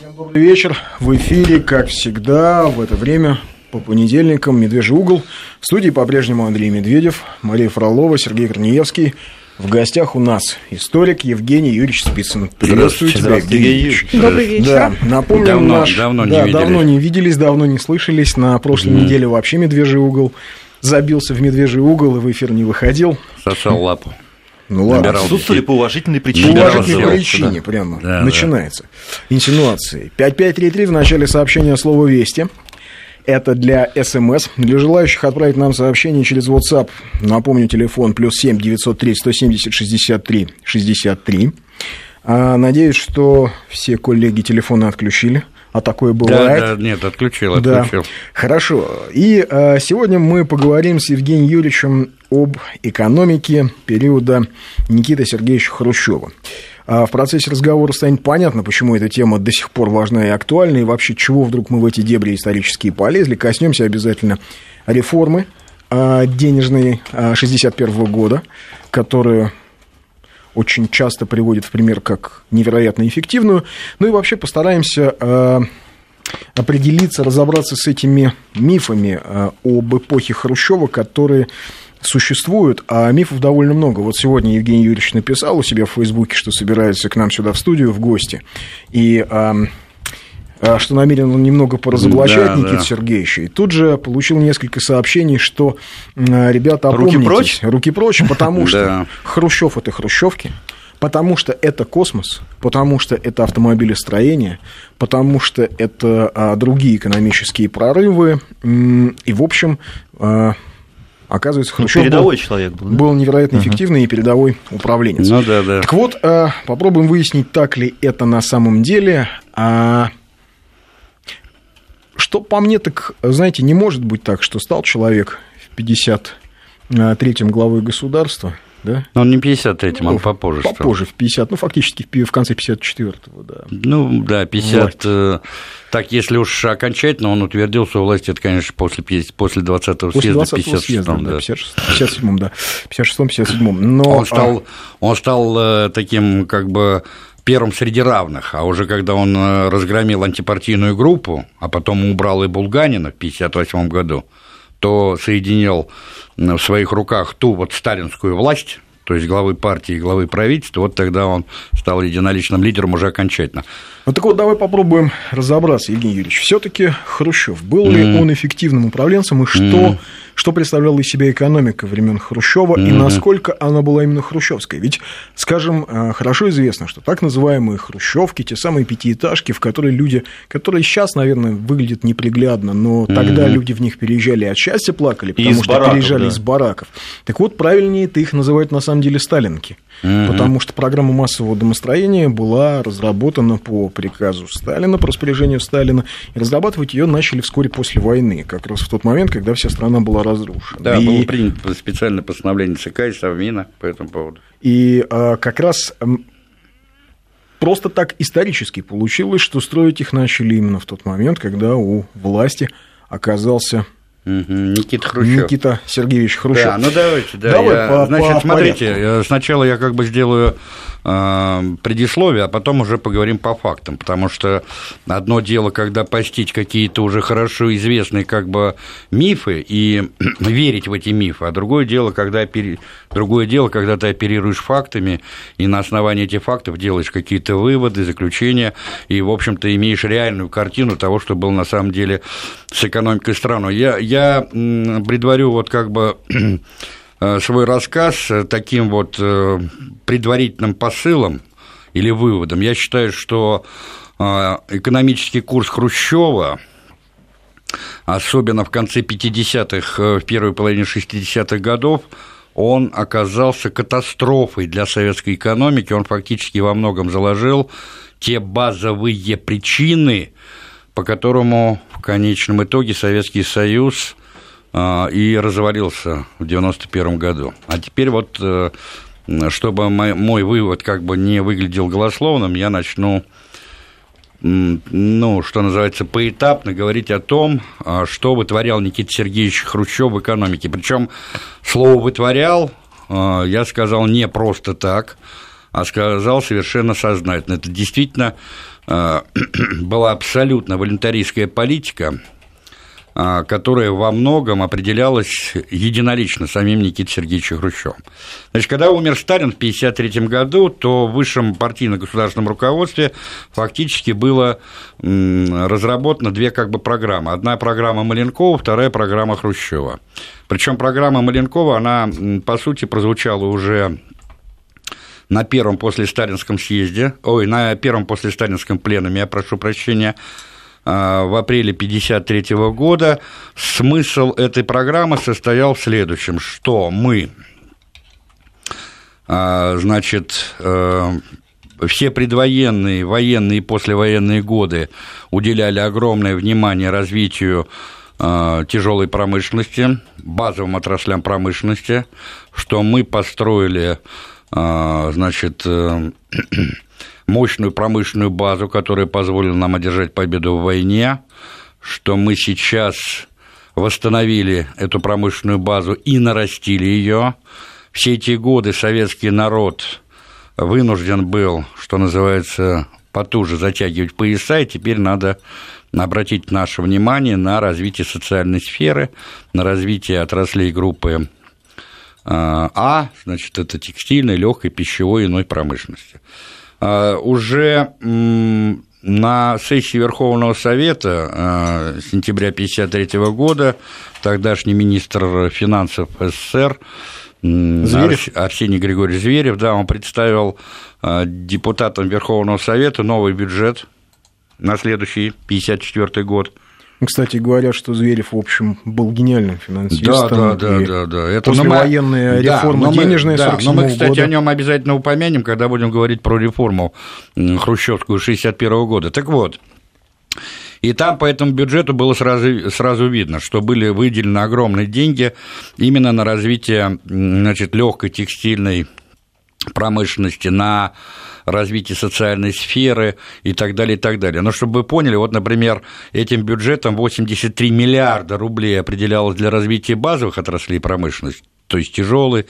Всем добрый вечер. В эфире, как всегда, в это время по понедельникам «Медвежий угол». В студии по-прежнему Андрей Медведев, Мария Фролова, Сергей Корнеевский. В гостях у нас историк Евгений Юрьевич Спицын. Приветствую тебя, Евгений Юрьевич. Добрый вечер. Да, напомним, Давно- наш... давно не да, виделись. давно не виделись, давно не слышались. На прошлой неделе вообще «Медвежий угол» забился в «Медвежий угол» и в эфир не выходил. Сосал лапу. Ну ладно. Отсутствовали по уважительной По причине. Набирал уважительной причине да. прямо Да, начинается. Инсинуации. 5533 в начале сообщения слово «Вести». Это для СМС. Для желающих отправить нам сообщение через WhatsApp. Напомню, телефон плюс 7 903 170 63 63. А, надеюсь, что все коллеги телефоны отключили. А такое бывает. Да, да, нет, отключил, Да. отключил. Хорошо. И э, сегодня мы поговорим с Евгением Юрьевичем об экономике периода Никиты Сергеевича Хрущева. А в процессе разговора станет понятно, почему эта тема до сих пор важна и актуальна, и вообще чего вдруг мы в эти дебри исторические полезли. Коснемся обязательно реформы а, денежной 61 года, которую очень часто приводит в пример как невероятно эффективную. Ну и вообще постараемся э, определиться, разобраться с этими мифами э, об эпохе Хрущева, которые существуют, а мифов довольно много. Вот сегодня Евгений Юрьевич написал у себя в Фейсбуке, что собирается к нам сюда в студию в гости, и э, э, что намерен он немного поразоблачать Да, Никиту да. Сергеевича. И тут же получил несколько сообщений, что ребята, Руки опомнитесь. прочь? Руки прочь, потому что. Хрущев это хрущевки, потому что это космос, потому что это автомобилестроение, потому что это а, другие экономические прорывы. И, в общем, а, оказывается, Ну, Хрущев передовой был, человек был. да? был невероятно эффективный и передовой управленец. Ну да, да. Так вот, а, попробуем выяснить, так ли это на самом деле. А, Что по мне, так, знаете, не может быть так, что стал человек в 53-м главой государства, да? Но он не 53-м, он попозже стал. Попозже, в 50, ну, фактически в конце 54-го, да. Ну, да, 50... Власть. э, Так, если уж окончательно он утвердился у власти, это, конечно, после, 50 после 20-го После съезда, 20-го съезда, 56-м, да, да. 56 57-м, да, 56-м, 57-м. Но, Он а, стал, он стал э, таким, как бы, первым среди равных, а уже когда он э, разгромил антипартийную группу, а потом убрал и Булганина в 1958 году, то соединил в своих руках ту вот сталинскую власть, то есть главы партии и главы правительства, вот тогда он стал единоличным лидером уже окончательно. Ну так вот, давай попробуем разобраться, Евгений Юрьевич. Все-таки Хрущев, был ли он эффективным управленцем, и что, что представляла из себя экономика времен Хрущева, и насколько она была именно хрущевской? Ведь, скажем, э, хорошо известно, что так называемые хрущевки, те самые пятиэтажки, в которые люди, которые сейчас, наверное, выглядят неприглядно, но тогда люди в них переезжали от счастья плакали, потому что бараков, переезжали да. из бараков. Так вот, правильнее это их называть на самом деле сталинки. Потому что программа массового домостроения была разработана по приказу Сталина, по распоряжению Сталина, и разрабатывать ее начали вскоре после войны, как раз в тот момент, когда вся страна была разрушена. Да, и, было принято специальное постановление ЦК и Совмина по этому поводу. и, а, как раз просто так исторически получилось, что строить их начали именно в тот момент, когда у власти оказался Мгм, Никита Хрущев. Никита Сергеевич Хрущев. Да, ну давайте, да. Давай я- по- значит, по смотрите, порядку. э, сначала я как бы сделаю э, предисловие, а потом уже поговорим по фактам, потому что одно дело, когда постичь какие-то уже хорошо известные как бы мифы и верить в эти мифы, а другое дело, когда опери- другое дело, когда ты оперируешь фактами и на основании этих фактов делаешь какие-то выводы, заключения и, в общем-то, имеешь реальную картину того, что было на самом деле с экономикой страны. Я, я предварю вот как бы э, свой рассказ э, таким вот э, предварительным посылом или выводом. Я считаю, что экономический курс Хрущева, особенно в конце 50-х, э, в первой половине 60-х годов, он оказался катастрофой для советской экономики, он фактически во многом заложил те базовые причины, по которому в конечном итоге Советский Союз а, и развалился в 91 году. А теперь вот, э, чтобы мой, вывод как бы не выглядел голословным, я начну, ну, что называется, поэтапно говорить о том, а, что вытворял Никита Сергеевич Хрущев в экономике. Причем слово «вытворял» а, я сказал не просто так, а сказал совершенно сознательно. Это действительно э, была абсолютно волонтаристская политика, которая во многом определялась единолично самим Никитой Сергеевичем Хрущевым. Значит, когда умер Сталин в 1953 году, то в высшем партийно-государственном руководстве фактически было разработано две как бы программы. Одна программа Маленкова, вторая программа Хрущева. Причем программа Маленкова, она, по сути, прозвучала уже на первом после сталинском съезде, ой, на первом после сталинском пленуме, я прошу прощения, а, в апреле 1953 года. Смысл этой программы состоял в следующем, что мы, а, значит, э, все предвоенные, военные и послевоенные годы уделяли огромное внимание развитию а, тяжелой промышленности, базовым отраслям промышленности, что мы построили а, значит, э, мощную промышленную базу, которая позволила нам одержать победу в войне, что мы сейчас восстановили эту промышленную базу и нарастили ее. Все эти годы советский народ вынужден был, что называется, потуже затягивать пояса, и теперь надо обратить наше внимание на развитие социальной сферы, на развитие отраслей группы а, значит, это текстильной, легкой, пищевой иной промышленности. А, уже на сессии Верховного Совета а, сентября 1953 года тогдашний министр финансов СССР Зверев? Арсений Григорьевич Зверев, да, он представил депутатам Верховного Совета новый бюджет на следующий 1954 год – кстати, говорят, что Зверев, в общем, был гениальным финансистом. Да, да, да, да, да. Это послевоенная да, реформа денежная да, но мы, кстати, года. о нем обязательно упомянем, когда будем говорить про реформу хрущевскую 61 года. Так вот, и там по этому бюджету было сразу, сразу видно, что были выделены огромные деньги именно на развитие значит, легкой текстильной промышленности, на развитие социальной сферы и так далее, и так далее. Но чтобы вы поняли, вот, например, этим бюджетом 83 миллиарда рублей определялось для развития базовых отраслей промышленности, то есть тяжелой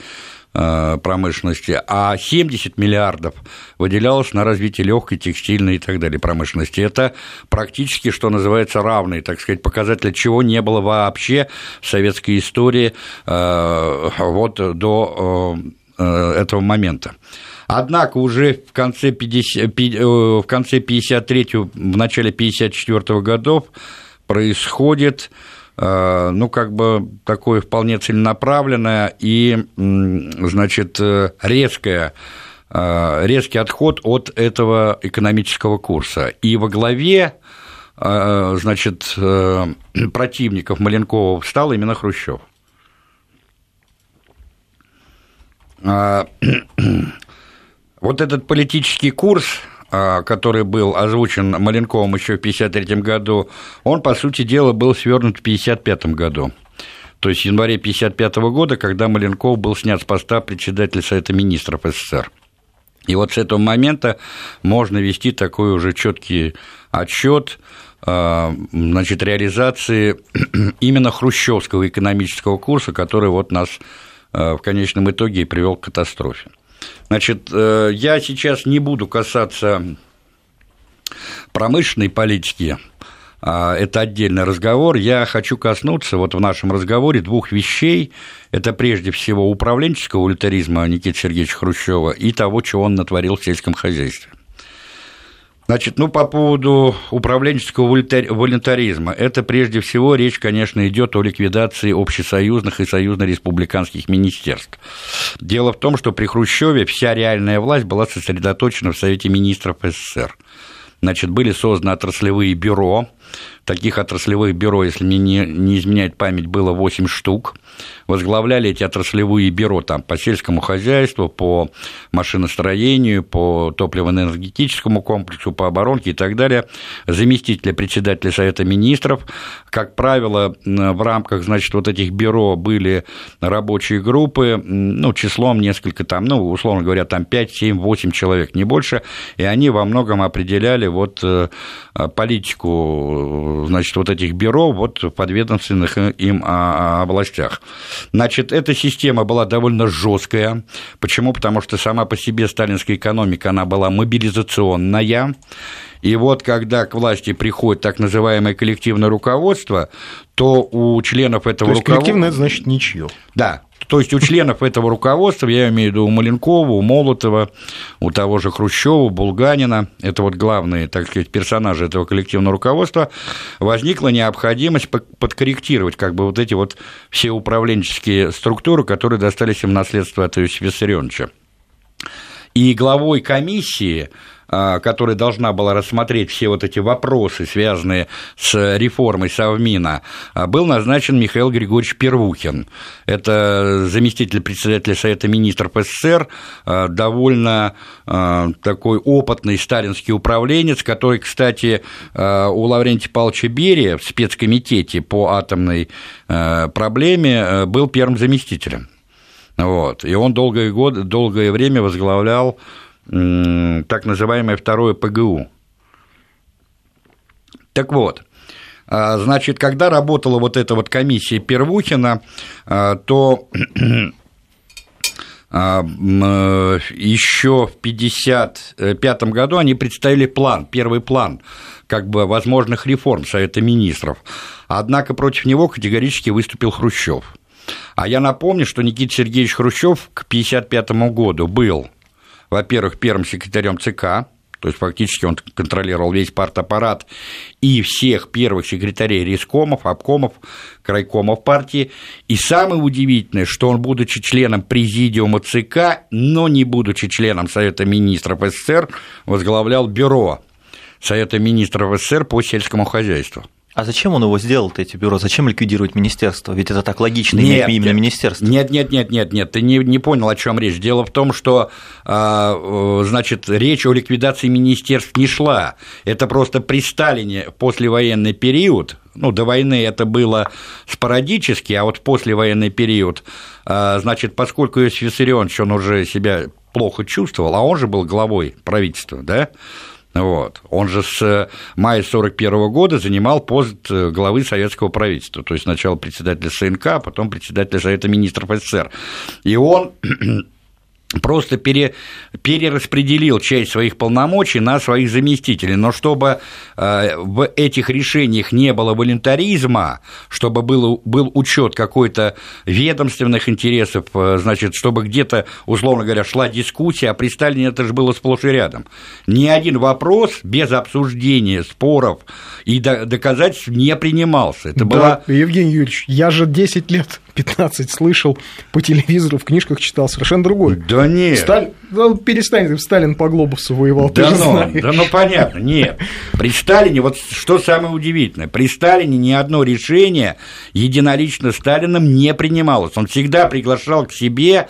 э, промышленности, а 70 миллиардов выделялось на развитие легкой, текстильной и так далее промышленности. Это практически, что называется, равные, так сказать, показатели, чего не было вообще в советской истории э, вот до э, этого момента. Однако уже в конце, 50, э, в конце 53 в начале 54 годов происходит э, ну, как бы такое вполне целенаправленное и, значит, э, резкое резкий отход от этого экономического курса. И во главе значит, противников Маленкова стал именно Хрущев. Вот этот политический курс, а, который был озвучен Маленковым еще в 1953 году, он, по сути дела, был свернут в 1955 году. То есть в январе 1955 года, когда Маленков был снят с поста председателя Совета министров СССР. И вот с этого момента можно вести такой уже четкий отчет а, значит, реализации именно хрущевского экономического курса, который вот нас а, в конечном итоге и привел к катастрофе. Значит, э, я сейчас не буду касаться промышленной политики, а, это отдельный разговор. Я хочу коснуться вот в нашем разговоре двух вещей. Это прежде всего управленческого волюнтаризма Никиты Сергеевича Хрущева и того, чего он натворил в сельском хозяйстве. Значит, ну, по поводу управленческого волонтаризма, это прежде всего речь, конечно, идет о ликвидации общесоюзных и союзно-республиканских министерств. Дело в том, что при Хрущеве вся реальная власть была сосредоточена в Совете министров СССР. Значит, были созданы отраслевые бюро, Таких отраслевых бюро, если мне не, не изменяет память, было 8 штук. Возглавляли эти отраслевые бюро там, по сельскому хозяйству, по машиностроению, по топливо-энергетическому комплексу, по оборонке и так далее. Заместители председателя Совета министров. Как правило, в рамках значит, вот этих бюро были рабочие группы, ну, числом несколько там, ну, условно говоря, там 5, 7, 8 человек, не больше, и они во многом определяли вот э, политику значит, вот этих бюро вот в подведомственных им а, а, областях. Значит, эта система была довольно жесткая. Почему? Потому что сама по себе сталинская экономика, она была мобилизационная. И вот когда к власти приходит так называемое коллективное руководство, то у членов этого руководства... коллективное – это значит ничье. Да, то есть у членов этого руководства, я имею в виду у Маленкова, у Молотова, у того же Хрущева, Булганина, это вот главные, так сказать, персонажи этого коллективного руководства, возникла необходимость подкорректировать как бы вот эти вот все управленческие структуры, которые достались им наследство от Иосифа Виссарионовича. И главой комиссии которая должна была рассмотреть все вот эти вопросы, связанные с реформой Совмина, а, был назначен Михаил Григорьевич Первухин. Это заместитель председателя Совета министров СССР, а, довольно такой опытный сталинский управленец, который, кстати, у Лаврентия Павловича Берия в спецкомитете по атомной проблеме был первым заместителем. Вот. И он долгое, год, долгое время возглавлял так называемое второе ПГУ. Так вот, а, значит, когда работала вот эта вот комиссия Первухина, а, то а, еще в 1955 году они представили план, первый план как бы возможных реформ Совета Министров. Однако против него категорически выступил Хрущев. А я напомню, что Никита Сергеевич Хрущев к 1955 году был во-первых, первым секретарем ЦК, то есть фактически он контролировал весь партаппарат и всех первых секретарей рискомов, обкомов, крайкомов партии. И самое удивительное, что он, будучи членом президиума ЦК, но не будучи членом Совета министров СССР, возглавлял бюро Совета министров СССР по сельскому хозяйству. А зачем он его сделал, эти бюро? Зачем ликвидировать министерство? Ведь это так логично, нет, именно министерство. Нет, нет, нет, нет, нет, ты не, не понял, о чем речь. Дело в том, что, а, значит, речь о ликвидации министерств не шла. Это просто при Сталине послевоенный период, ну, до войны это было спорадически, а вот послевоенный период, а, значит, поскольку Иосиф Виссарионович, он уже себя плохо чувствовал, а он же был главой правительства, да, вот. Он же с э, мая 1941 года занимал пост э, главы советского правительства, то есть сначала председателя СНК, а потом председателя Совета министров СССР. И он просто пере, перераспределил часть своих полномочий на своих заместителей. Но чтобы э, в этих решениях не было волонтаризма, чтобы был, был учет какой-то ведомственных интересов, э, значит, чтобы где-то, условно говоря, шла дискуссия, а при Сталине это же было сплошь и рядом. Ни один вопрос без обсуждения, споров и доказательств не принимался. Это да, была... Евгений Юрьевич, я же 10 лет 15 слышал по телевизору, в книжках читал совершенно другое. Да нет. Сталин, ну, перестань, Сталин по глобусу воевал, да ты ну, знаешь. Да ну понятно, нет. При Сталине, вот что самое удивительное, при Сталине ни одно решение единолично Сталином не принималось. Он всегда приглашал к себе,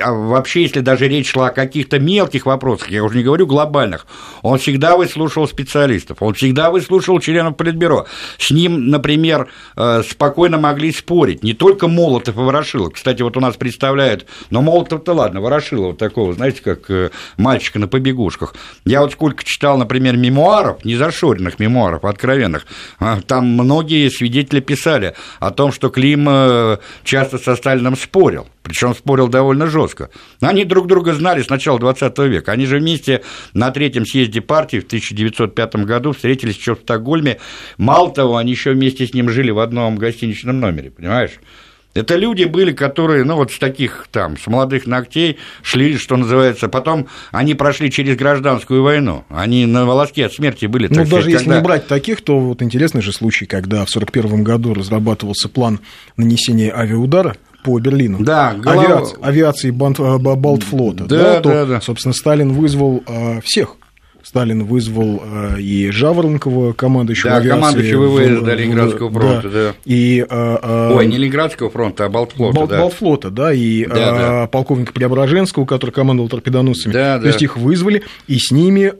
а вообще, если даже речь шла о каких-то мелких вопросах, я уже не говорю глобальных, он всегда выслушивал специалистов, он всегда выслушивал членов Политбюро. С ним, например, э, спокойно могли спорить не только Молотов и Ворошилов. Кстати, вот у нас представляют, но Молотов-то ладно, Ворошилов такого, знаете, как э, мальчика на побегушках. Я вот сколько читал, например, мемуаров, не зашоренных мемуаров, откровенных, а, там многие свидетели писали о том, что Клим э, часто со Сталином спорил, причем спорил довольно жестко. Они друг друга знали с начала 20 века. Они же вместе на третьем съезде партии в 1905 году встретились еще в Стокгольме. Мало того, они еще вместе с ним жили в одном гостиничном номере, понимаешь? Это люди были, которые, ну, вот с таких там, с молодых ногтей шли, что называется. Потом они прошли через гражданскую войну. Они на волоске от смерти были. Ну, даже сказать, если когда... не брать таких, то вот интересный же случай, когда в 1941 году разрабатывался план нанесения авиаудара по Берлину. Да, голова... авиации, авиации Балтфлота. Да, да, то, да, да. Собственно, Сталин вызвал а, всех Сталин вызвал э, и Жаворонкова, командующего да, авиации. командующего ВВС до Ленинградского фронта, да. да. И, э, э, Ой, не Ленинградского фронта, а Балтфлота, Бал, да. Балтфлота, да, и да, да. полковника Преображенского, который командовал торпедоносцами. Да, То да. есть их вызвали и с ними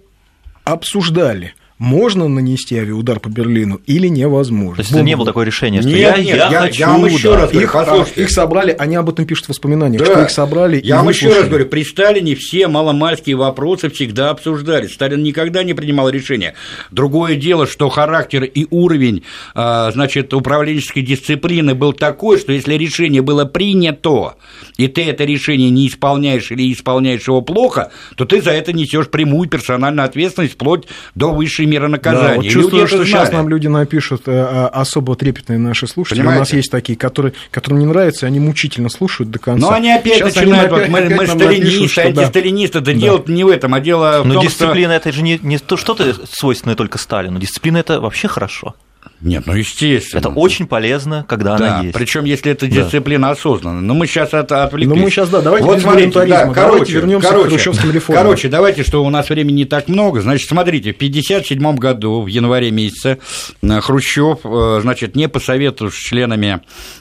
обсуждали можно нанести авиаудар по Берлину или невозможно. То есть это не было такое решение, что Нет, я, нет, я, я- хочу, я вам еще раз говорю, Их, послушайте. их собрали, они об этом пишут в воспоминаниях, Да. что их собрали и Я вам еще раз выслушали. говорю, при Сталине все маломальские вопросы всегда обсуждались. Сталин никогда не принимал решения. Другое дело, что характер и уровень, а, значит, управленческой дисциплины был такой, что если решение было принято, и ты это решение не исполняешь или исполняешь его плохо, то ты за это несешь прямую персональную ответственность вплоть до высшей меры Да, наказания. вот И чувствую, что сейчас знали. нам люди напишут э, э, особо трепетные наши слушатели. У нас Понимаете? есть такие, которые, которым не нравится, и они мучительно слушают до конца. Но они опять Сейчас начинают, опять- вот мы, опять мы напишут, сталинисты, что да. антисталинисты, это Да. дело не в этом, а дело в Но том, дисциплина это же не, не то, что-то свойственное только Сталину. Дисциплина это вообще хорошо. Нет, ну естественно. Это очень полезно, когда Да, она есть. причем если это дисциплина осознанная. Но мы сейчас это отвлеклись. Ну, мы щас, да, давайте вот без смотрите, да, давайте короче, вернёмся к короче, хрущевским реформам. Короче, давайте, что у нас времени не так много. Значит, смотрите, в 1957 году, в январе месяце, э, Хрущев, э, значит, не посоветовав с членами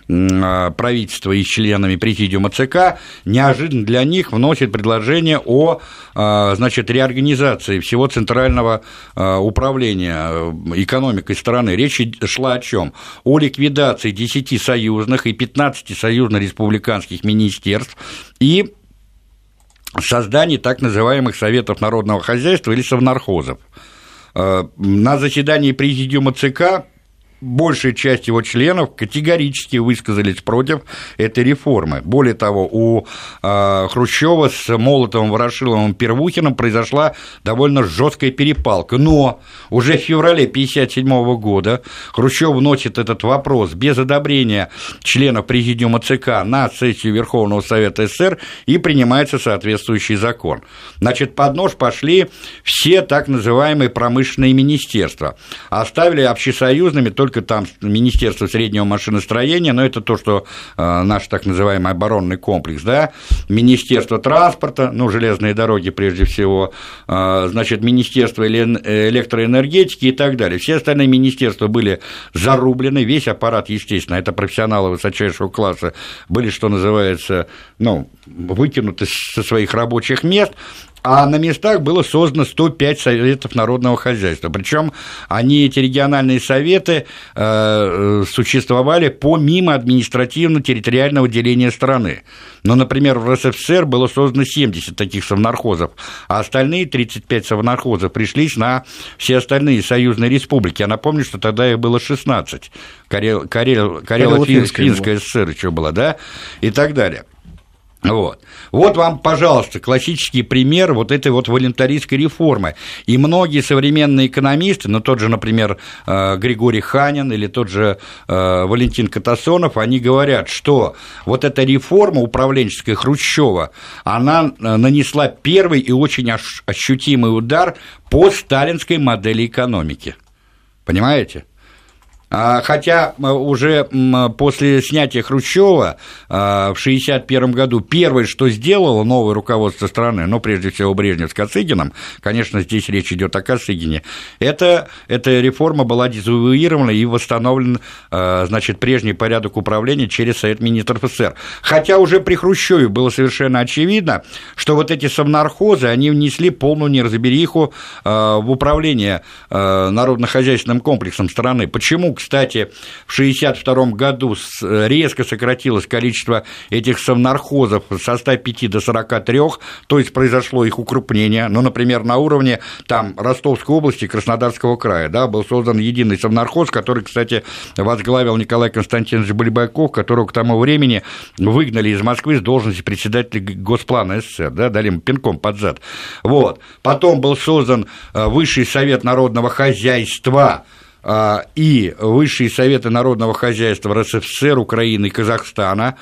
э, правительства и членами президиума ЦК, неожиданно для них вносит предложение о, значит, реорганизации всего центрального управления экономикой страны. Речь ид- шла о чем? О ликвидации 10 союзных и 15 союзно-республиканских министерств и создании так называемых Советов народного хозяйства или совнархозов. Э, На заседании президиума ЦК большая часть его членов категорически высказались против этой реформы. Более того, у э, Хрущева с Молотовым, Ворошиловым, Первухиным произошла довольно жесткая перепалка. Но уже в феврале 1957 года Хрущев вносит этот вопрос без одобрения членов президиума ЦК на сессию Верховного Совета СССР и принимается соответствующий закон. Значит, под нож пошли все так называемые промышленные министерства. Оставили общесоюзными только там Министерство среднего машиностроения, но это то, что э, наш так называемый оборонный комплекс, да, Министерство транспорта, ну, железные дороги прежде всего, э, значит, Министерство эле- электроэнергетики и так далее. Все остальные министерства были зарублены, весь аппарат, естественно, это профессионалы высочайшего класса, были, что называется, ну, выкинуты со своих рабочих мест, а на местах было создано 105 советов народного хозяйства. Причем они, эти региональные советы, э, существовали помимо административно-территориального деления страны. Но, например, в РСФСР было создано 70 таких совнархозов, а остальные 35 совнархозов пришлись на все остальные союзные республики. Я напомню, что тогда их было 16. Карел, Карел, Карело-Финская Карело-Финская ССР еще была, да, и так далее. Вот. вот вам, пожалуйста, классический пример вот этой вот волонтаристской реформы. И многие современные экономисты, ну тот же, например, э, Григорий Ханин или тот же э, Валентин Катасонов, они говорят, что вот эта реформа управленческая Хрущева, она э, нанесла первый и очень ощ- ощутимый удар по сталинской модели экономики. Понимаете? А, Хотя уже после снятия Хрущева а, в 1961 году первое, что сделало новое руководство страны, ну, прежде всего, Брежнев с Косыгином, конечно, здесь речь идет о Косыгине, это, эта реформа была дезавуирована и восстановлен, а, значит, прежний порядок управления через Совет министров СССР. Хотя уже при Хрущеве было совершенно очевидно, что вот эти совнархозы, они внесли полную неразбериху в управление народно-хозяйственным комплексом страны. Почему, кстати, в 1962 году резко сократилось количество этих совнархозов со 105 до 43, то есть произошло их укрупнение. Ну, например, на уровне там, Ростовской области, Краснодарского края да, был создан единый совнархоз, который, кстати, возглавил Николай Константинович Бульбаков, которого к тому времени выгнали из Москвы с должности председателя Госплана СССР, да, дали ему пинком под зад. Вот. Потом был создан э, Высший совет народного хозяйства, и Высшие советы народного хозяйства РСФСР, Украины и Казахстана.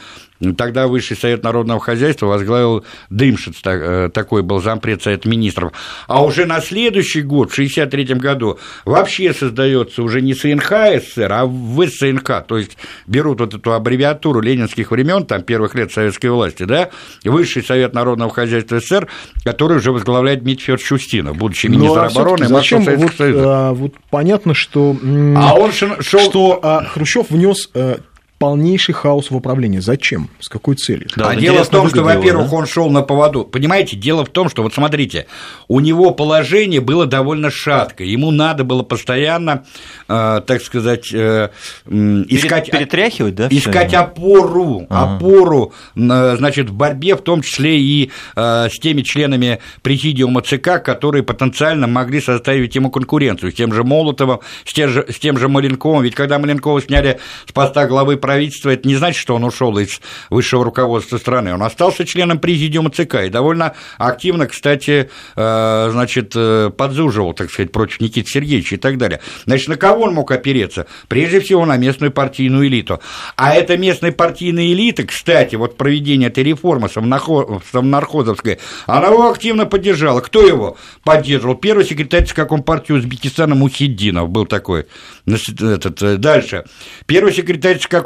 Тогда Высший совет народного хозяйства возглавил Дымшиц, э, такой был зампред Совета министров. А уже на следующий год, в 1963 году, вообще создается уже не СНХ СССР, а ВСНХ, то есть берут вот эту аббревиатуру ленинских времен, там первых лет советской власти, да, Высший совет народного хозяйства СССР, который уже возглавляет Дмитрий Федорович Чустинов, будучи Ну, министром а обороны и зачем Советского вот, Союза. а, вот понятно, что А он шел... что а, Хрущев внес э, полнейший хаос в управлении. Зачем? С какой целью? Да, а дело в том, что, во-первых, да? он шел на поводу. Понимаете, дело в том, что, вот смотрите, у него положение было довольно шаткое. Ему надо было постоянно, э, так сказать, э, искать... Перетряхивать, да? Искать опору, ага. опору, значит, в борьбе, в том числе и э, с теми членами президиума ЦК, которые потенциально могли составить ему конкуренцию, с тем же Молотовым, с тем же, с тем же Маленковым. Ведь когда Маленкова сняли с поста главы правительства, это не значит, что он ушел из высшего руководства страны. Он остался членом президиума ЦК и довольно активно, кстати, э, значит, э, подзуживал, так сказать, против Никиты Сергеевича и так далее. Значит, на кого он мог опереться? Прежде всего, на местную партийную элиту. А эта местная партийная элита, кстати, вот проведение этой реформы совнархозовской, она его активно поддержала. Кто его поддерживал? Первый секретарь ЦК Компартии Узбекистана Мухиддинов был такой. Этот, э, дальше. Первый секретарь ЦК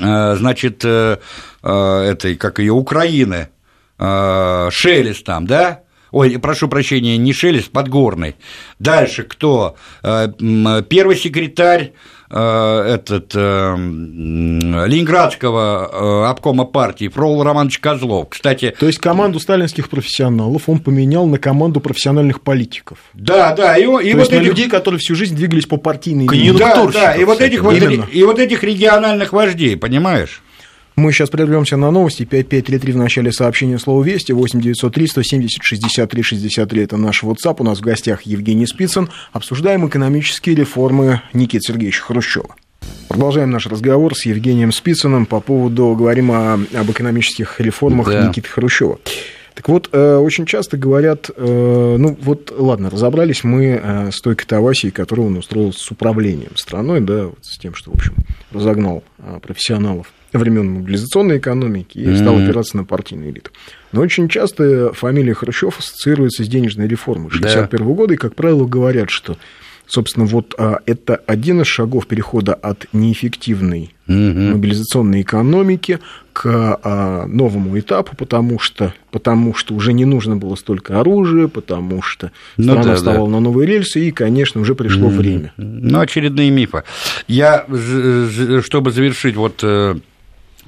э, значит, э, этой, как ее, Украины, Шелест там, да? Ой, прошу прощения, не Шелест, Подгорный. Дальше кто? Первый секретарь Э, этот, э, Ленинградского э, обкома партии Фрол Романович Козлов. Кстати, То есть команду сталинских профессионалов он поменял на команду профессиональных политиков. Да, да. И, и То вот есть этих... на людей, которые всю жизнь двигались по партийной линии. Да, да. И вот, этих вот, и вот этих региональных вождей, понимаешь? Мы сейчас прервемся на новости. 5533 в начале сообщения слова «Вести». 8903 170 63 63 – это наш WhatsApp. У нас в гостях Евгений Спицын. Обсуждаем экономические реформы Никиты Сергеевича Хрущева. Продолжаем наш разговор с Евгением Спицыным по поводу, говорим о, об экономических реформах да. Никиты Хрущева. Так вот, э, очень часто говорят, э, ну вот, ладно, разобрались мы э, с той катавасией, которую он устроил с управлением страной, да, вот с тем, что, в общем, разогнал профессионалов времен мобилизационной экономики и стал опираться на партийную элиту. Но очень часто фамилия Хрущев ассоциируется с денежной реформой 1961 да. года, и, как правило, говорят, что, собственно, вот а, это один из шагов перехода от неэффективной угу. мобилизационной экономики к а, новому этапу, потому что, потому что уже не нужно было столько оружия, потому что ну, страна да, вставала да. на новые рельсы, и, конечно, уже пришло угу. время. Ну, очередные мифы. Я, чтобы завершить вот э,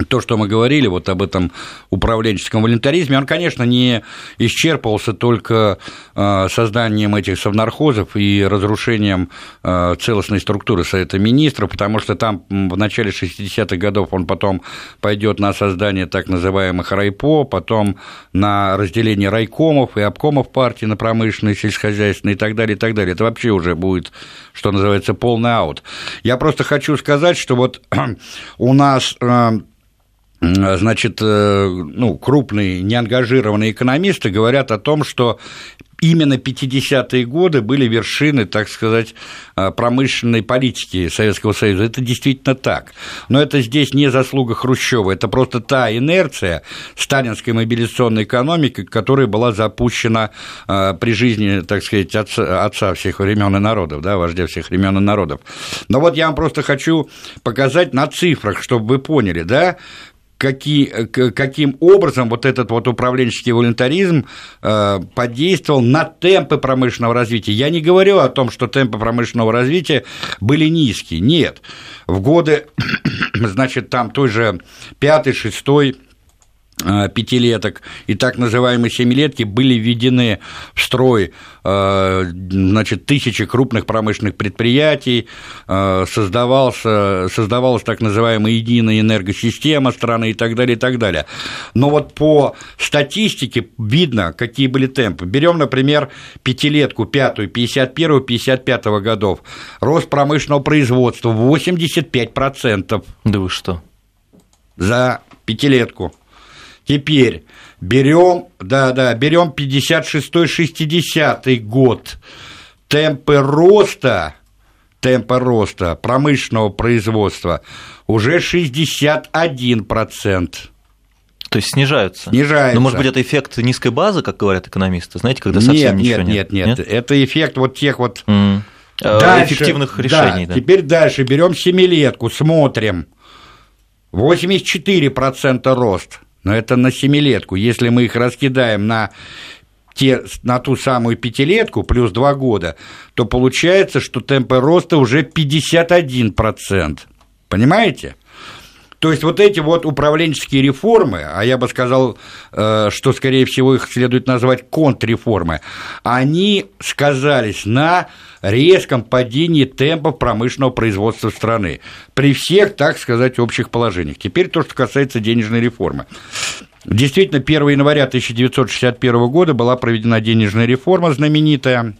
то, что мы говорили вот об этом управленческом волонтаризме, он, конечно, не исчерпывался только а, созданием этих совнархозов и разрушением а, целостной структуры Совета Министров, потому что там в начале 60-х годов он потом пойдет на создание так называемых райпо, потом на разделение райкомов и обкомов партии на промышленные, сельскохозяйственные и так далее, и так далее. Это вообще уже будет, что называется, полный аут. Я просто хочу сказать, что вот у нас а, значит, э, ну, крупные неангажированные экономисты говорят о том, что именно 50-е годы были вершины, так сказать, э, промышленной политики Советского Союза. Это действительно так. Но это здесь не заслуга Хрущева, это просто та инерция сталинской мобилизационной экономики, которая была запущена э, при жизни, так сказать, отца, отца всех времен и народов, да, вождя всех времен и народов. Но вот я вам просто хочу показать на цифрах, чтобы вы поняли, да, какие, каким образом вот этот вот управленческий волонтаризм э, подействовал на темпы промышленного развития. Я не говорю о том, что темпы промышленного развития были низкие. Нет. В годы, значит, там той же пятый, шестой Э, пятилеток и так называемые семилетки были введены в строй э, значит, тысячи крупных промышленных предприятий, э, создавался, создавалась так называемая единая энергосистема страны и так далее, и так далее. Но вот по статистике видно, какие были темпы. Берем, например, пятилетку, пятую, 51-55 годов, рост промышленного производства 85%. Да вы что? За пятилетку. Теперь берем, да, да, берем 56-60 год. Темпы роста, темпы роста промышленного производства уже 61%. То есть снижаются. Снижаются. Но, может быть, это эффект низкой базы, как говорят экономисты, знаете, когда совсем нет, ничего нет. Нет, нет, нет. Это эффект вот тех вот mm. дальше, эффективных решений. Да, да. Теперь дальше берем семилетку, смотрим. 84% рост но это на семилетку. Если мы их раскидаем на те, на ту самую пятилетку плюс два года, то получается, что темпы роста уже 51%. Понимаете? То есть вот эти вот управленческие реформы, а я бы сказал, э, что, скорее всего, их следует назвать контрреформы, они сказались на резком падении темпов промышленного производства страны при всех, так сказать, общих положениях. Теперь то, что касается денежной реформы. Действительно, 1 января 1961 года была проведена денежная реформа знаменитая,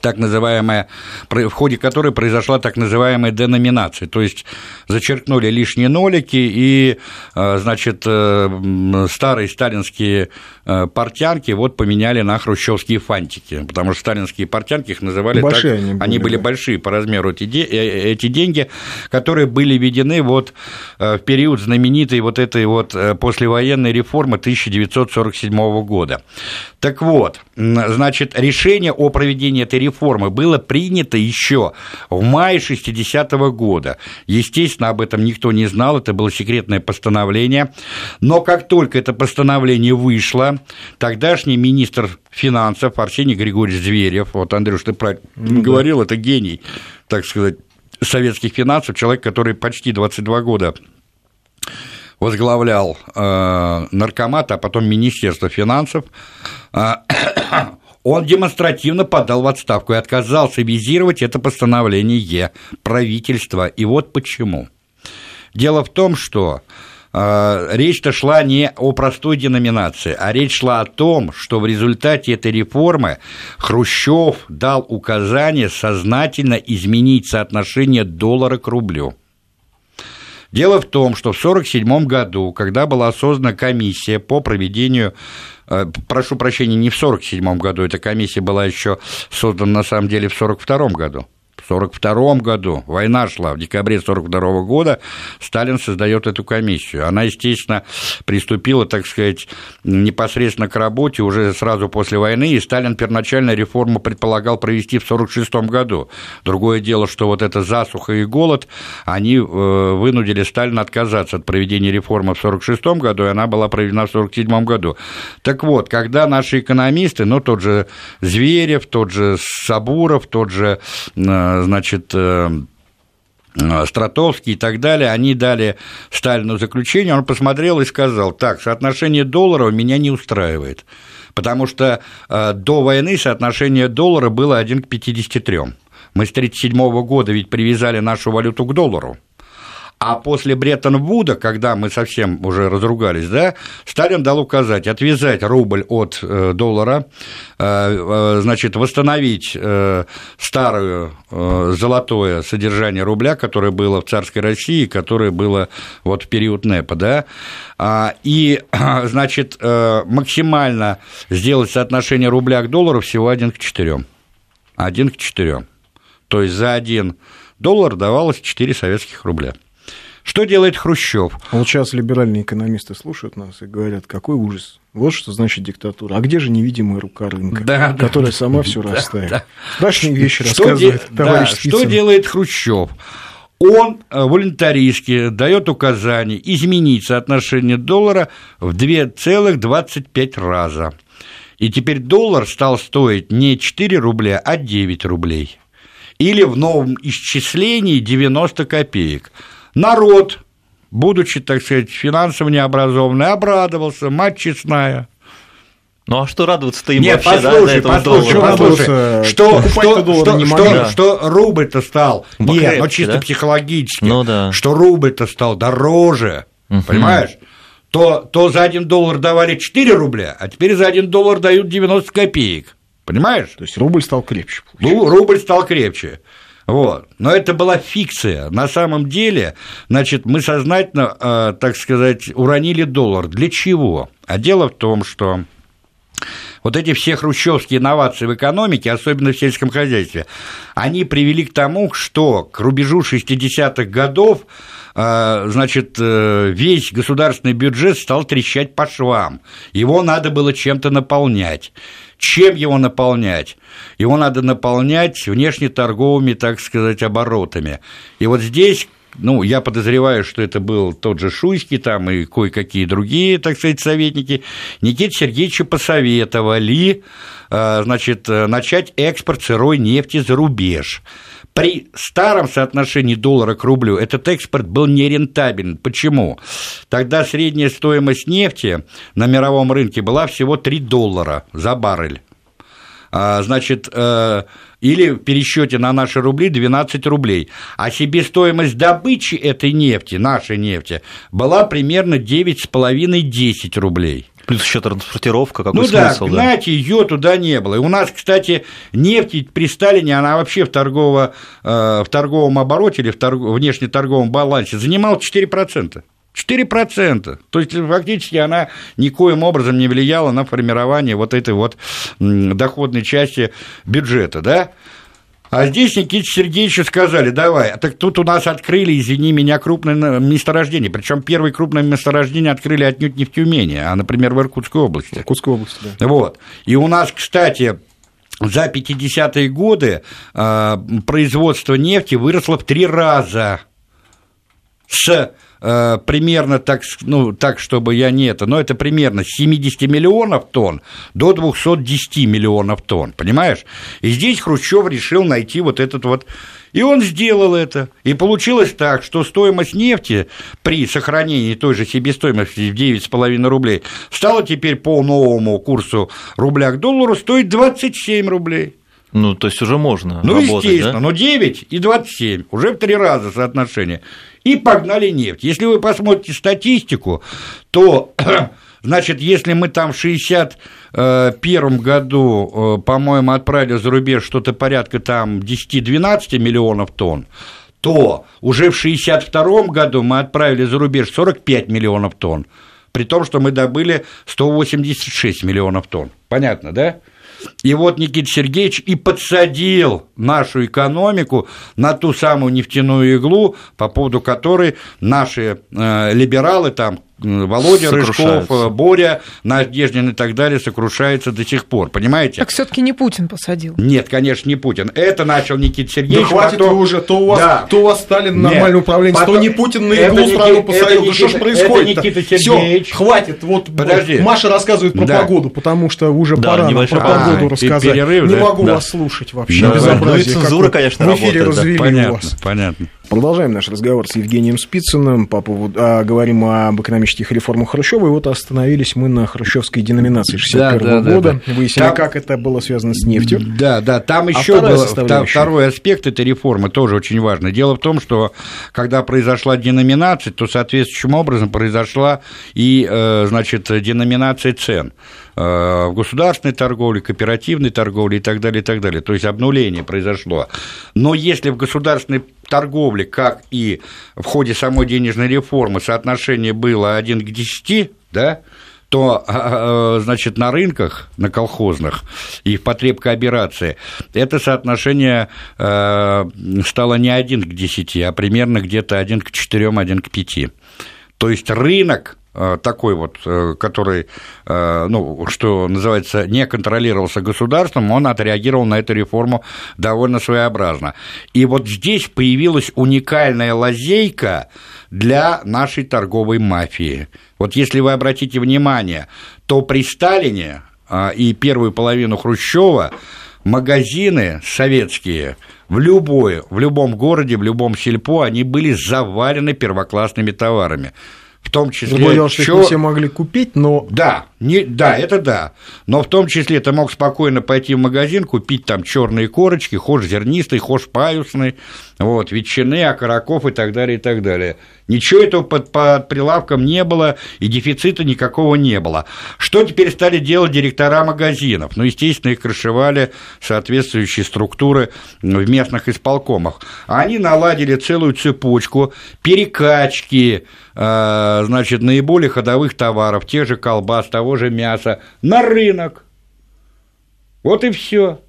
так называемая, в ходе которой произошла так называемая деноминация, то есть зачеркнули лишние нолики и, э, значит, э, старые сталинские э, портянки вот поменяли на хрущевские фантики, потому что сталинские портянки их называли большие так, они, были, они были большие по размеру эти, эти деньги, которые были введены вот в период знаменитой вот этой вот послевоенной реформы 1947 года. Так вот, значит, решение о проведении этой реформы было принято еще в мае 60-го года. Естественно, об этом никто не знал, это было секретное постановление. Но как только это постановление вышло, тогдашний министр финансов Арсений Григорьевич Зверев, вот, Андрюш, ты правильно ну, говорил, да. это гений, так сказать, советских финансов, человек, который почти 22 года возглавлял э, наркомат, а потом Министерство финансов, э, он демонстративно подал в отставку и отказался визировать это постановление правительства. И вот почему. Дело в том, что э, речь-то шла не о простой деноминации, а речь шла о том, что в результате этой реформы Хрущев дал указание сознательно изменить соотношение доллара к рублю – Дело в том, что в 1947 году, когда была создана комиссия по проведению прошу прощения, не в 1947 году, эта комиссия была еще создана на самом деле в 1942 году. 1942 году, война шла, в декабре 1942 года Сталин создает эту комиссию. Она, естественно, приступила, так сказать, непосредственно к работе уже сразу после войны, и Сталин первоначально реформу предполагал провести в 1946 году. Другое дело, что вот эта засуха и голод, они э, вынудили Сталина отказаться от проведения реформы в 1946 году, и она была проведена в 1947 году. Так вот, когда наши экономисты, ну, тот же Зверев, тот же Сабуров, тот же э, значит, э, э, Стратовский и так далее, они дали Сталину заключение, он посмотрел и сказал, так, соотношение доллара меня не устраивает, потому что э, до войны соотношение доллара было 1 к 53. Мы с 1937 года ведь привязали нашу валюту к доллару. А после Бреттон-Вуда, когда мы совсем уже разругались, да, Сталин дал указать отвязать рубль от э, доллара, э, э, значит, восстановить старое золотое содержание рубля, которое было в царской России, которое было вот в период НЭПа, да, а, и, значит, максимально сделать соотношение рубля к доллару всего 1 к 4. 1 к 4. То есть за 1 доллар давалось 4 советских рубля. Что делает Хрущев? Вот сейчас либеральные экономисты слушают нас и говорят, какой ужас. Вот что значит диктатура. А где же невидимая рука рынка, да, которая да, сама все да, расставит? Да. Страшные вещи что рассказывает де... товарищ да, Что делает Хрущев? Он э, волонтаристски дает указание изменить соотношение доллара в 2,25 раза. И теперь доллар стал стоить не 4 рубля, а 9 рублей. Или в новом исчислении 90 копеек – Народ, будучи, так сказать, финансово необразованный, обрадовался, мать честная. Ну а что радоваться-то им Нет, вообще, послушай, да, послушай, послушай, что, что, что, не что, да. что рубль-то стал, Покрепче, нет, ну чисто да? психологически, ну, да. что рубль-то стал дороже, угу. понимаешь? То, то за один доллар давали 4 рубля, а теперь за один доллар дают 90 копеек, понимаешь? То есть рубль стал крепче. Ну, рубль стал крепче. Вот. Но это была фикция. На самом деле, значит, мы сознательно, э, так сказать, уронили доллар. Для чего? А дело в том, что вот эти все хрущевские инновации в экономике, особенно в сельском хозяйстве, они привели к тому, что к рубежу 60-х годов э, значит, э, весь государственный бюджет стал трещать по швам. Его надо было чем-то наполнять. Чем его наполнять? Его надо наполнять внешнеторговыми, так сказать, оборотами. И вот здесь ну, я подозреваю, что это был тот же Шуйский там и кое-какие другие, так сказать, советники, Никите Сергеевичу посоветовали, э, значит, начать экспорт сырой нефти за рубеж. При старом соотношении доллара к рублю этот экспорт был нерентабелен. Почему? Тогда средняя стоимость нефти на мировом рынке была всего 3 доллара за баррель. А, значит, э, или в пересчете на наши рубли 12 рублей. А себестоимость добычи этой нефти, нашей нефти, была примерно 9,5-10 рублей. Плюс еще транспортировка, какой ну смысл? да, гнать да? ее туда не было. И у нас, кстати, нефть при Сталине, она вообще в, торгово, э, в торговом обороте или в торг... внешнеторговом балансе занимала 4%. 4%. То есть фактически она никоим образом не влияла на формирование вот этой вот доходной части бюджета, да? А здесь Никите Сергеевичу сказали, давай, а так тут у нас открыли, извини меня, крупное месторождение. Причем первое крупное месторождение открыли отнюдь не в Тюмени, а, например, в Иркутской области. Иркутской области, да. Вот. И у нас, кстати, за 50-е годы э, производство нефти выросло в три раза с Э, примерно так, ну, так, чтобы я не это, но это примерно с 70 миллионов тонн до 210 миллионов тонн, понимаешь? И здесь Хрущев решил найти вот этот вот и он сделал это. И получилось так, что стоимость нефти при сохранении той же себестоимости в 9,5 рублей стала теперь по новому курсу рубля к доллару стоить 27 рублей. Ну, то есть уже можно Ну, работать, естественно, да? но 9 и 27, уже в три раза соотношение и погнали нефть. Если вы посмотрите статистику, то Значит, если мы там в 61 году, э, по-моему, отправили за рубеж что-то порядка там 10-12 миллионов тонн, то уже в 62 году мы отправили за рубеж 45 миллионов тонн, при том, что мы добыли 186 миллионов тонн. Понятно, да? И вот Никита Сергеевич и подсадил нашу экономику на ту самую нефтяную иглу, по поводу которой наши э, либералы там Володя Рыжков, э, Боря, Надеждин и так далее сокрушаются до сих пор, понимаете? Так все таки не Путин посадил. Нет, конечно, не Путин. Это начал Никита Сергеевич. Да хватит потом... уже, то у вас, да. то у вас Сталин нормальный управленец, потом... то не Путин на иглу страну посадил. Да что ж происходит Никита Сергеевич. Все, хватит. Вот Подожди. Маша рассказывает про да. погоду, потому что уже да, пора про погоду а, рассказать. Перерыв, не да? могу да. вас слушать вообще. Да. Безобразие. Ну и цензура, конечно, в эфире развели понятно, вас. Понятно. Продолжаем наш разговор с Евгением Спицыным по поводу, а, говорим об экономических реформах Хрущева, и вот остановились мы на хрущевской деноминации 61 да, да, года, да, да. выяснили, там, как это было связано с нефтью. Да, да, там еще а был второй аспект этой реформы, тоже очень важный. Дело в том, что когда произошла деноминация, то соответствующим образом произошла и, э, значит, деноминация цен. Э, в государственной торговле, кооперативной торговле и так далее, и так далее. То есть обнуление произошло. Но если в государственной торговле, как и в ходе самой денежной реформы, соотношение было 1 к 10, да, то, а, а, значит, на рынках, на колхозных и в потребкооперации это соотношение э, стало не 1 к 10, а примерно где-то 1 к 4, 1 к 5. То есть рынок Э, такой вот, э, который, э, ну, что называется, не контролировался государством, он отреагировал на эту реформу довольно своеобразно. И вот здесь появилась уникальная лазейка для нашей торговой мафии. Вот если вы обратите внимание, то при Сталине и первую половину Хрущева магазины советские в, любое, в любом городе, в любом сельпо, они были завалены первоклассными товарами в том числе... Другое дело, что их не все могли купить, но... Да, не, да, это да. Но в том числе ты мог спокойно пойти в магазин, купить там черные корочки, хошь зернистый, хошь паюсный, вот, ветчины, окороков и так далее, и так далее. Ничего этого под, под прилавком не было, и дефицита никакого не было. Что теперь стали делать директора магазинов? Ну, естественно, их крышевали соответствующие структуры в местных исполкомах. Они наладили целую цепочку перекачки, э, значит, наиболее ходовых товаров, тех же колбас, того же мяса, на рынок. Вот и все.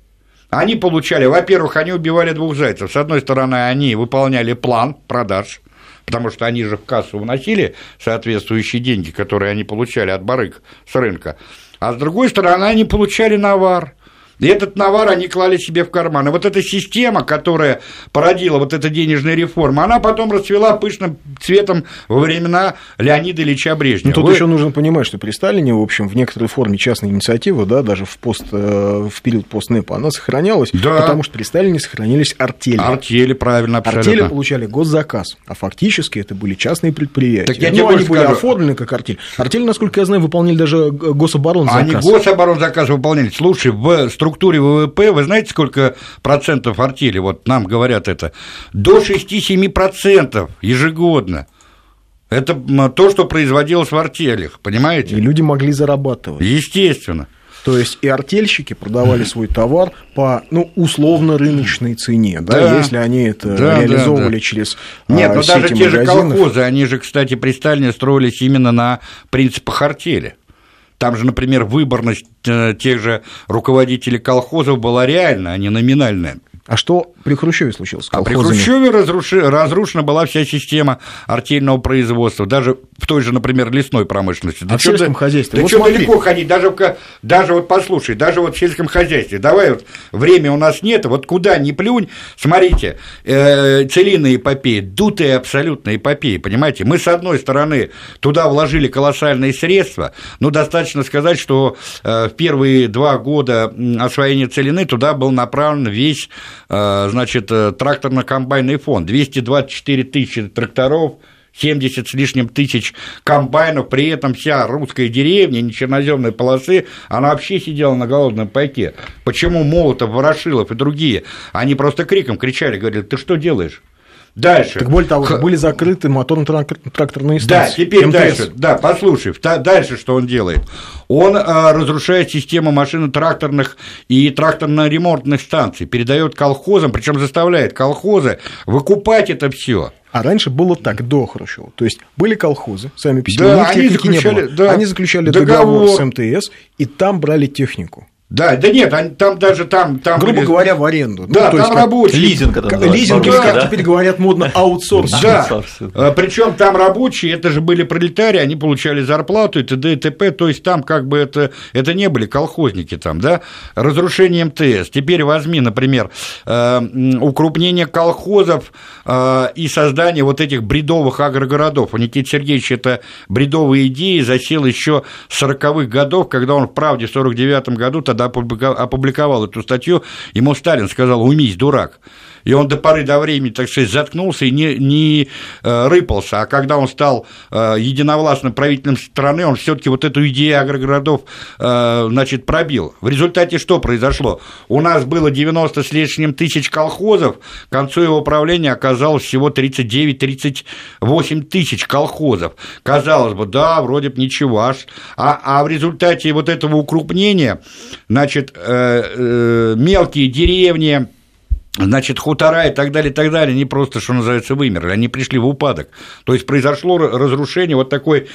Они получали, во-первых, они убивали двух зайцев. С одной стороны, они выполняли план продаж, потому что они же в кассу вносили соответствующие деньги, которые они получали от барыг с рынка. А с другой стороны, они получали навар. И этот навар они клали себе в карман. И вот эта система, которая породила вот эта денежная реформа, она потом расцвела пышным цветом во времена Леонида Ильича Брежнева. Ну, тут Вы... еще нужно понимать, что при Сталине, в общем, в некоторой форме частная инициатива, да, даже в, пост, э, в период постнепа, она сохранялась, да. потому что при Сталине сохранились артели. Артели, правильно, абсолютно. Артели получали госзаказ, а фактически это были частные предприятия. Так я ну, они были оформлены как артель. Артели, насколько я знаю, выполняли даже гособоронзаказ. Они гособоронзаказ выполняли. Слушай, в структуре ВВП, вы знаете, сколько процентов артели, вот нам говорят это, до 6-7 процентов ежегодно. Это то, что производилось в артелях, понимаете? И люди могли зарабатывать. Естественно. То есть и артельщики продавали свой товар по ну, условно рыночной цене, да, да если они это да, реализовывали да, да. через Нет, а, но даже те магазинов. же колхозы, они же, кстати, при Сталине строились именно на принципах артели. Там же, например, выборность э, тех же руководителей колхозов была реальная, а не номинальная. А что при Хрущеве случилось? А при Хрущеве разруши, разрушена была вся система артельного производства, даже в той же, например, лесной промышленности. А в сельском да, хозяйстве? Да вот что смотри. далеко ходить, даже, даже вот послушай, даже вот в сельском хозяйстве, давай вот, время у нас нет, вот куда ни плюнь, смотрите, э, целинная эпопея, дутая абсолютно эпопея, понимаете, мы с одной стороны туда вложили колоссальные средства, но достаточно сказать, что э, в первые два года освоения целины туда был направлен весь значит, э, тракторно-комбайный фонд, 224 тысячи тракторов, 70 с лишним тысяч комбайнов, при этом вся русская деревня, не черноземной полосы, она вообще сидела на голодном пайке. Почему Молотов, Ворошилов и другие, они просто криком кричали, говорили, ты что делаешь? Дальше. Так более того, Х... были закрыты моторно-тракторные станции. Да, теперь МТС. дальше. Да, послушай, дальше что он делает? Он а, разрушает систему машино-тракторных и тракторно-ремонтных станций, передает колхозам, причем заставляет колхозы выкупать это все. А раньше было так, до Хрущева. То есть были колхозы, сами по себе, да, они заключали, не было. Да, они заключали договор. договор с МТС, и там брали технику. Да, да нет, они, там даже там... там Грубо были... говоря, в аренду. Да, ну, там рабочие. Лизинг это Лизинг, да, как теперь говорят модно, аутсорс. Да, а, причем там рабочие, это же были пролетарии, они получали зарплату и т.д. и т.п., то есть там как бы это, это не были колхозники там, да, разрушение МТС. Теперь возьми, например, э, укрупнение колхозов э, и создание вот этих бредовых агрогородов. У Никиты Сергеевича это бредовые идеи засел еще с 40-х годов, когда он в «Правде» в 49 году тогда опубликовал эту статью, ему Сталин сказал, уймись, дурак и он до поры до времени, так сказать, заткнулся и не, не э, рыпался, а когда он стал э, единовластным правителем страны, он все таки вот эту идею агрогородов, э, значит, пробил. В результате что произошло? У нас было 90 с лишним тысяч колхозов, к концу его правления оказалось всего 39-38 тысяч колхозов. Казалось бы, да, вроде бы ничего, аж, а, а в результате вот этого укрупнения, значит, мелкие деревни, значит, хутора и так далее, и так далее, они просто, что называется, вымерли, они пришли в упадок. То есть произошло разрушение вот такой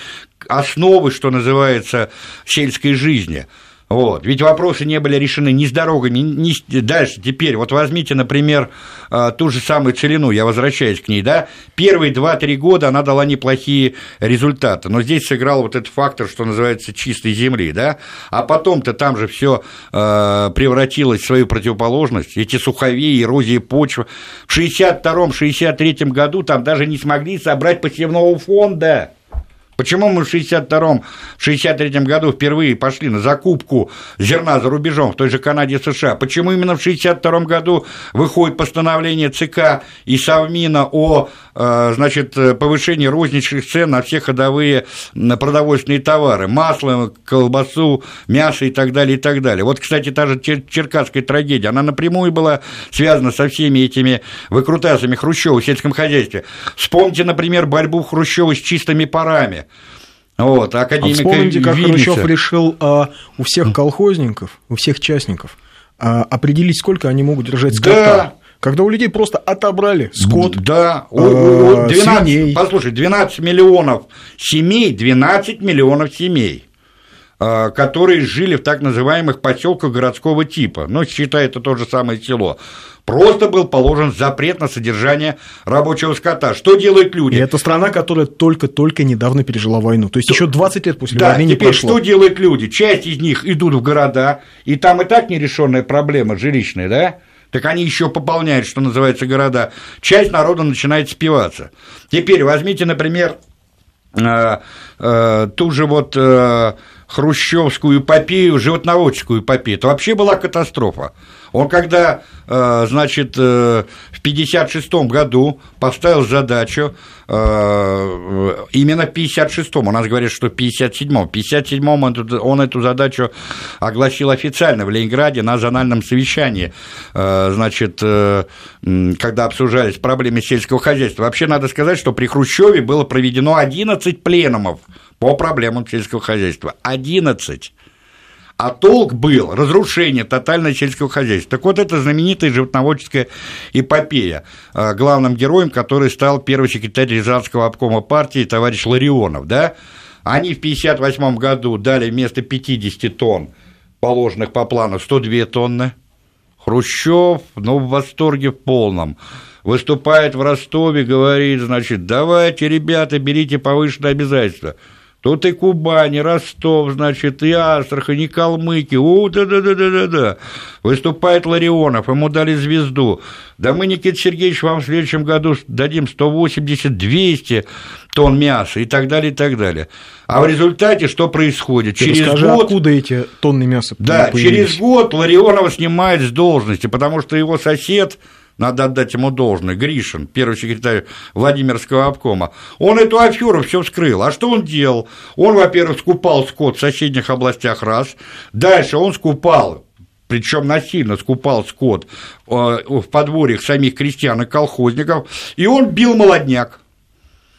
основы, что называется, сельской жизни. Вот. Ведь вопросы не были решены ни с дорогами, ни дальше. Теперь, вот возьмите, например, а, ту же самую целину, я возвращаюсь к ней, да, первые 2-3 года она дала неплохие результаты, но здесь сыграл вот этот фактор, что называется, чистой земли, да, а потом-то там же все а, превратилось в свою противоположность, эти суховеи, эрозии почвы. В 62-63 году там даже не смогли собрать посевного фонда. Почему мы в 62-м, в 63-м году впервые пошли на закупку зерна за рубежом в той же Канаде и США? Почему именно в 62-м году выходит постановление ЦК и Совмина о значит, повышении розничных цен на все ходовые продовольственные товары, масло, колбасу, мясо и так далее, и так далее. Вот, кстати, та же черкасская трагедия, она напрямую была связана со всеми этими выкрутасами Хрущева в сельском хозяйстве. Вспомните, например, борьбу Хрущева с чистыми парами. Вот, академика а вспомните, как Винница. Хрущев решил а, у всех колхозников, у всех частников а, определить, сколько они могут держать скота. Да. Когда у людей просто отобрали скот, да, э, 12, свиней. Послушай, 12 миллионов семей, 12 миллионов семей а, которые жили в так называемых поселках городского типа, ну, считай, это то же самое село. Просто был положен запрет на содержание рабочего скота. Что делают люди? И это страна, которая только-только недавно пережила войну. То есть еще 20 лет после да, войны не теперь прошло. что делают люди? Часть из них идут в города, и там и так нерешенная проблема жилищная, да? Так они еще пополняют, что называется, города. Часть народа начинает спиваться. Теперь возьмите, например, э, э, ту же вот э, хрущевскую эпопею, животноводческую эпопею. Это вообще была катастрофа. Он когда, э, значит, э, в 1956 году поставил задачу, э, именно в 1956-м, у нас говорят, что в 1957-м, в 1957-м он эту задачу огласил официально в Ленинграде на зональном совещании, значит, когда обсуждались проблемы сельского хозяйства. Вообще надо сказать, что при Хрущеве было проведено 11 пленумов по проблемам сельского хозяйства. 11. А толк был разрушение тотального сельского хозяйства. Так вот, это знаменитая животноводческая эпопея, а, главным героем который стал первый секретарь Рязанского обкома партии товарищ Ларионов, да? Они в 1958 году дали вместо 50 тонн, положенных по плану, 102 тонны. Хрущев, ну, в восторге в полном выступает в Ростове, говорит, значит, давайте, ребята, берите повышенные обязательства. Тут и Кубань, и Ростов, значит, и Астрахань, и Калмыки. О, да-да-да-да-да. Выступает Ларионов, ему дали звезду. Да мы, Никита Сергеевич, вам в следующем году дадим 180-200 тонн мяса и так далее, и так далее. А в результате что происходит? Ты через расскажи, год... откуда эти тонны мяса Да, появились? через год Ларионова снимают с должности, потому что его сосед надо отдать ему должное, Гришин, первый секретарь Владимирского обкома, он эту аферу все вскрыл. А что он делал? Он, во-первых, скупал скот в соседних областях раз, дальше он скупал причем насильно скупал скот э, в подворьях самих крестьян и колхозников, и он бил молодняк.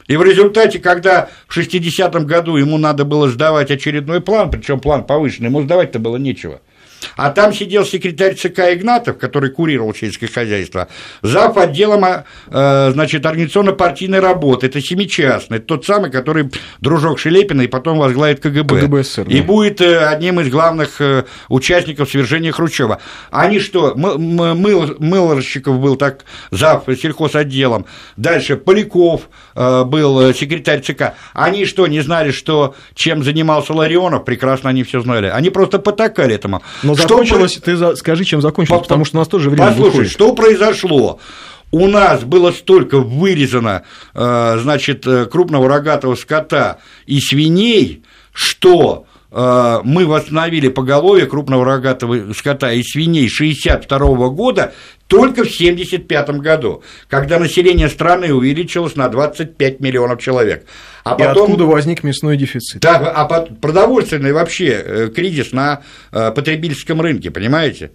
И в результате, когда в 60-м году ему надо было сдавать очередной план, причем план повышенный, ему сдавать-то было нечего – а там сидел секретарь ЦК Игнатов, который курировал сельское хозяйство, зав. отделом, э, значит, организационно-партийной работы. Это семичастный, тот самый, который дружок Шелепина и потом возглавит КГБ. КГБ СССР, да. И будет э, одним из главных э, участников свержения Хрущева. Они что, мыл, мылорщиков был так зав. сельхозотделом, дальше Поляков был секретарь ЦК. Они что, не знали, что, чем занимался Ларионов? Прекрасно они все знали. Они просто потакали этому. Но закончилось, что... ты скажи, чем закончилось, потому что у нас тоже время Послушай, выходит. что произошло? У нас было столько вырезано, э, значит, э, крупного рогатого скота и свиней, что э, мы восстановили поголовье крупного рогатого скота и свиней 1962 года только в 1975 году, когда население страны увеличилось на 25 миллионов человек. А потом, и откуда возник мясной дефицит? Да, а продовольственный вообще э, кризис на э, потребительском рынке, понимаете?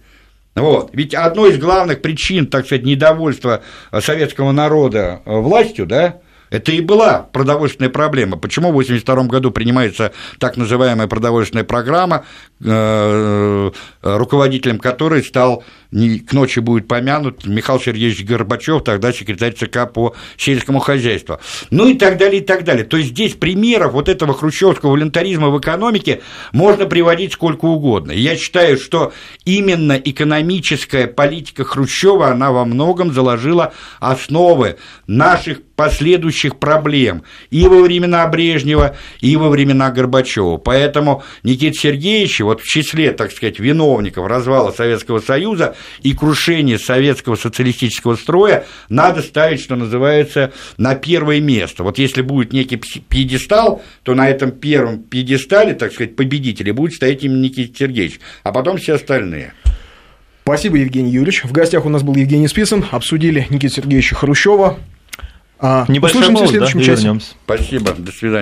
Вот. Ведь одной из главных причин, так сказать, недовольства э, советского народа властью, да, это и была продовольственная проблема. Почему в 1982 году принимается так называемая продовольственная программа, руководителем которой стал не, к ночи будет помянут Михаил Сергеевич Горбачев, тогда секретарь ЦК по сельскому хозяйству. Ну и так далее, и так далее. То есть здесь примеров вот этого хрущевского волонтаризма в экономике можно приводить сколько угодно. Я считаю, что именно экономическая политика Хрущева, она во многом заложила основы наших последующих проблем и во времена Брежнева, и во времена Горбачева. Поэтому Никита Сергеевич, вот в числе, так сказать, виновников развала Советского Союза, и крушение советского социалистического строя надо ставить, что называется, на первое место. Вот если будет некий пьедестал, то на этом первом пьедестале, так сказать, победители будет стоять именно Никита Сергеевич, а потом все остальные. Спасибо, Евгений Юрьевич. В гостях у нас был Евгений Списан. Обсудили Никита Сергеевича Хрущева. А, Небольшой услышимся в следующем да, часе. Спасибо. До свидания.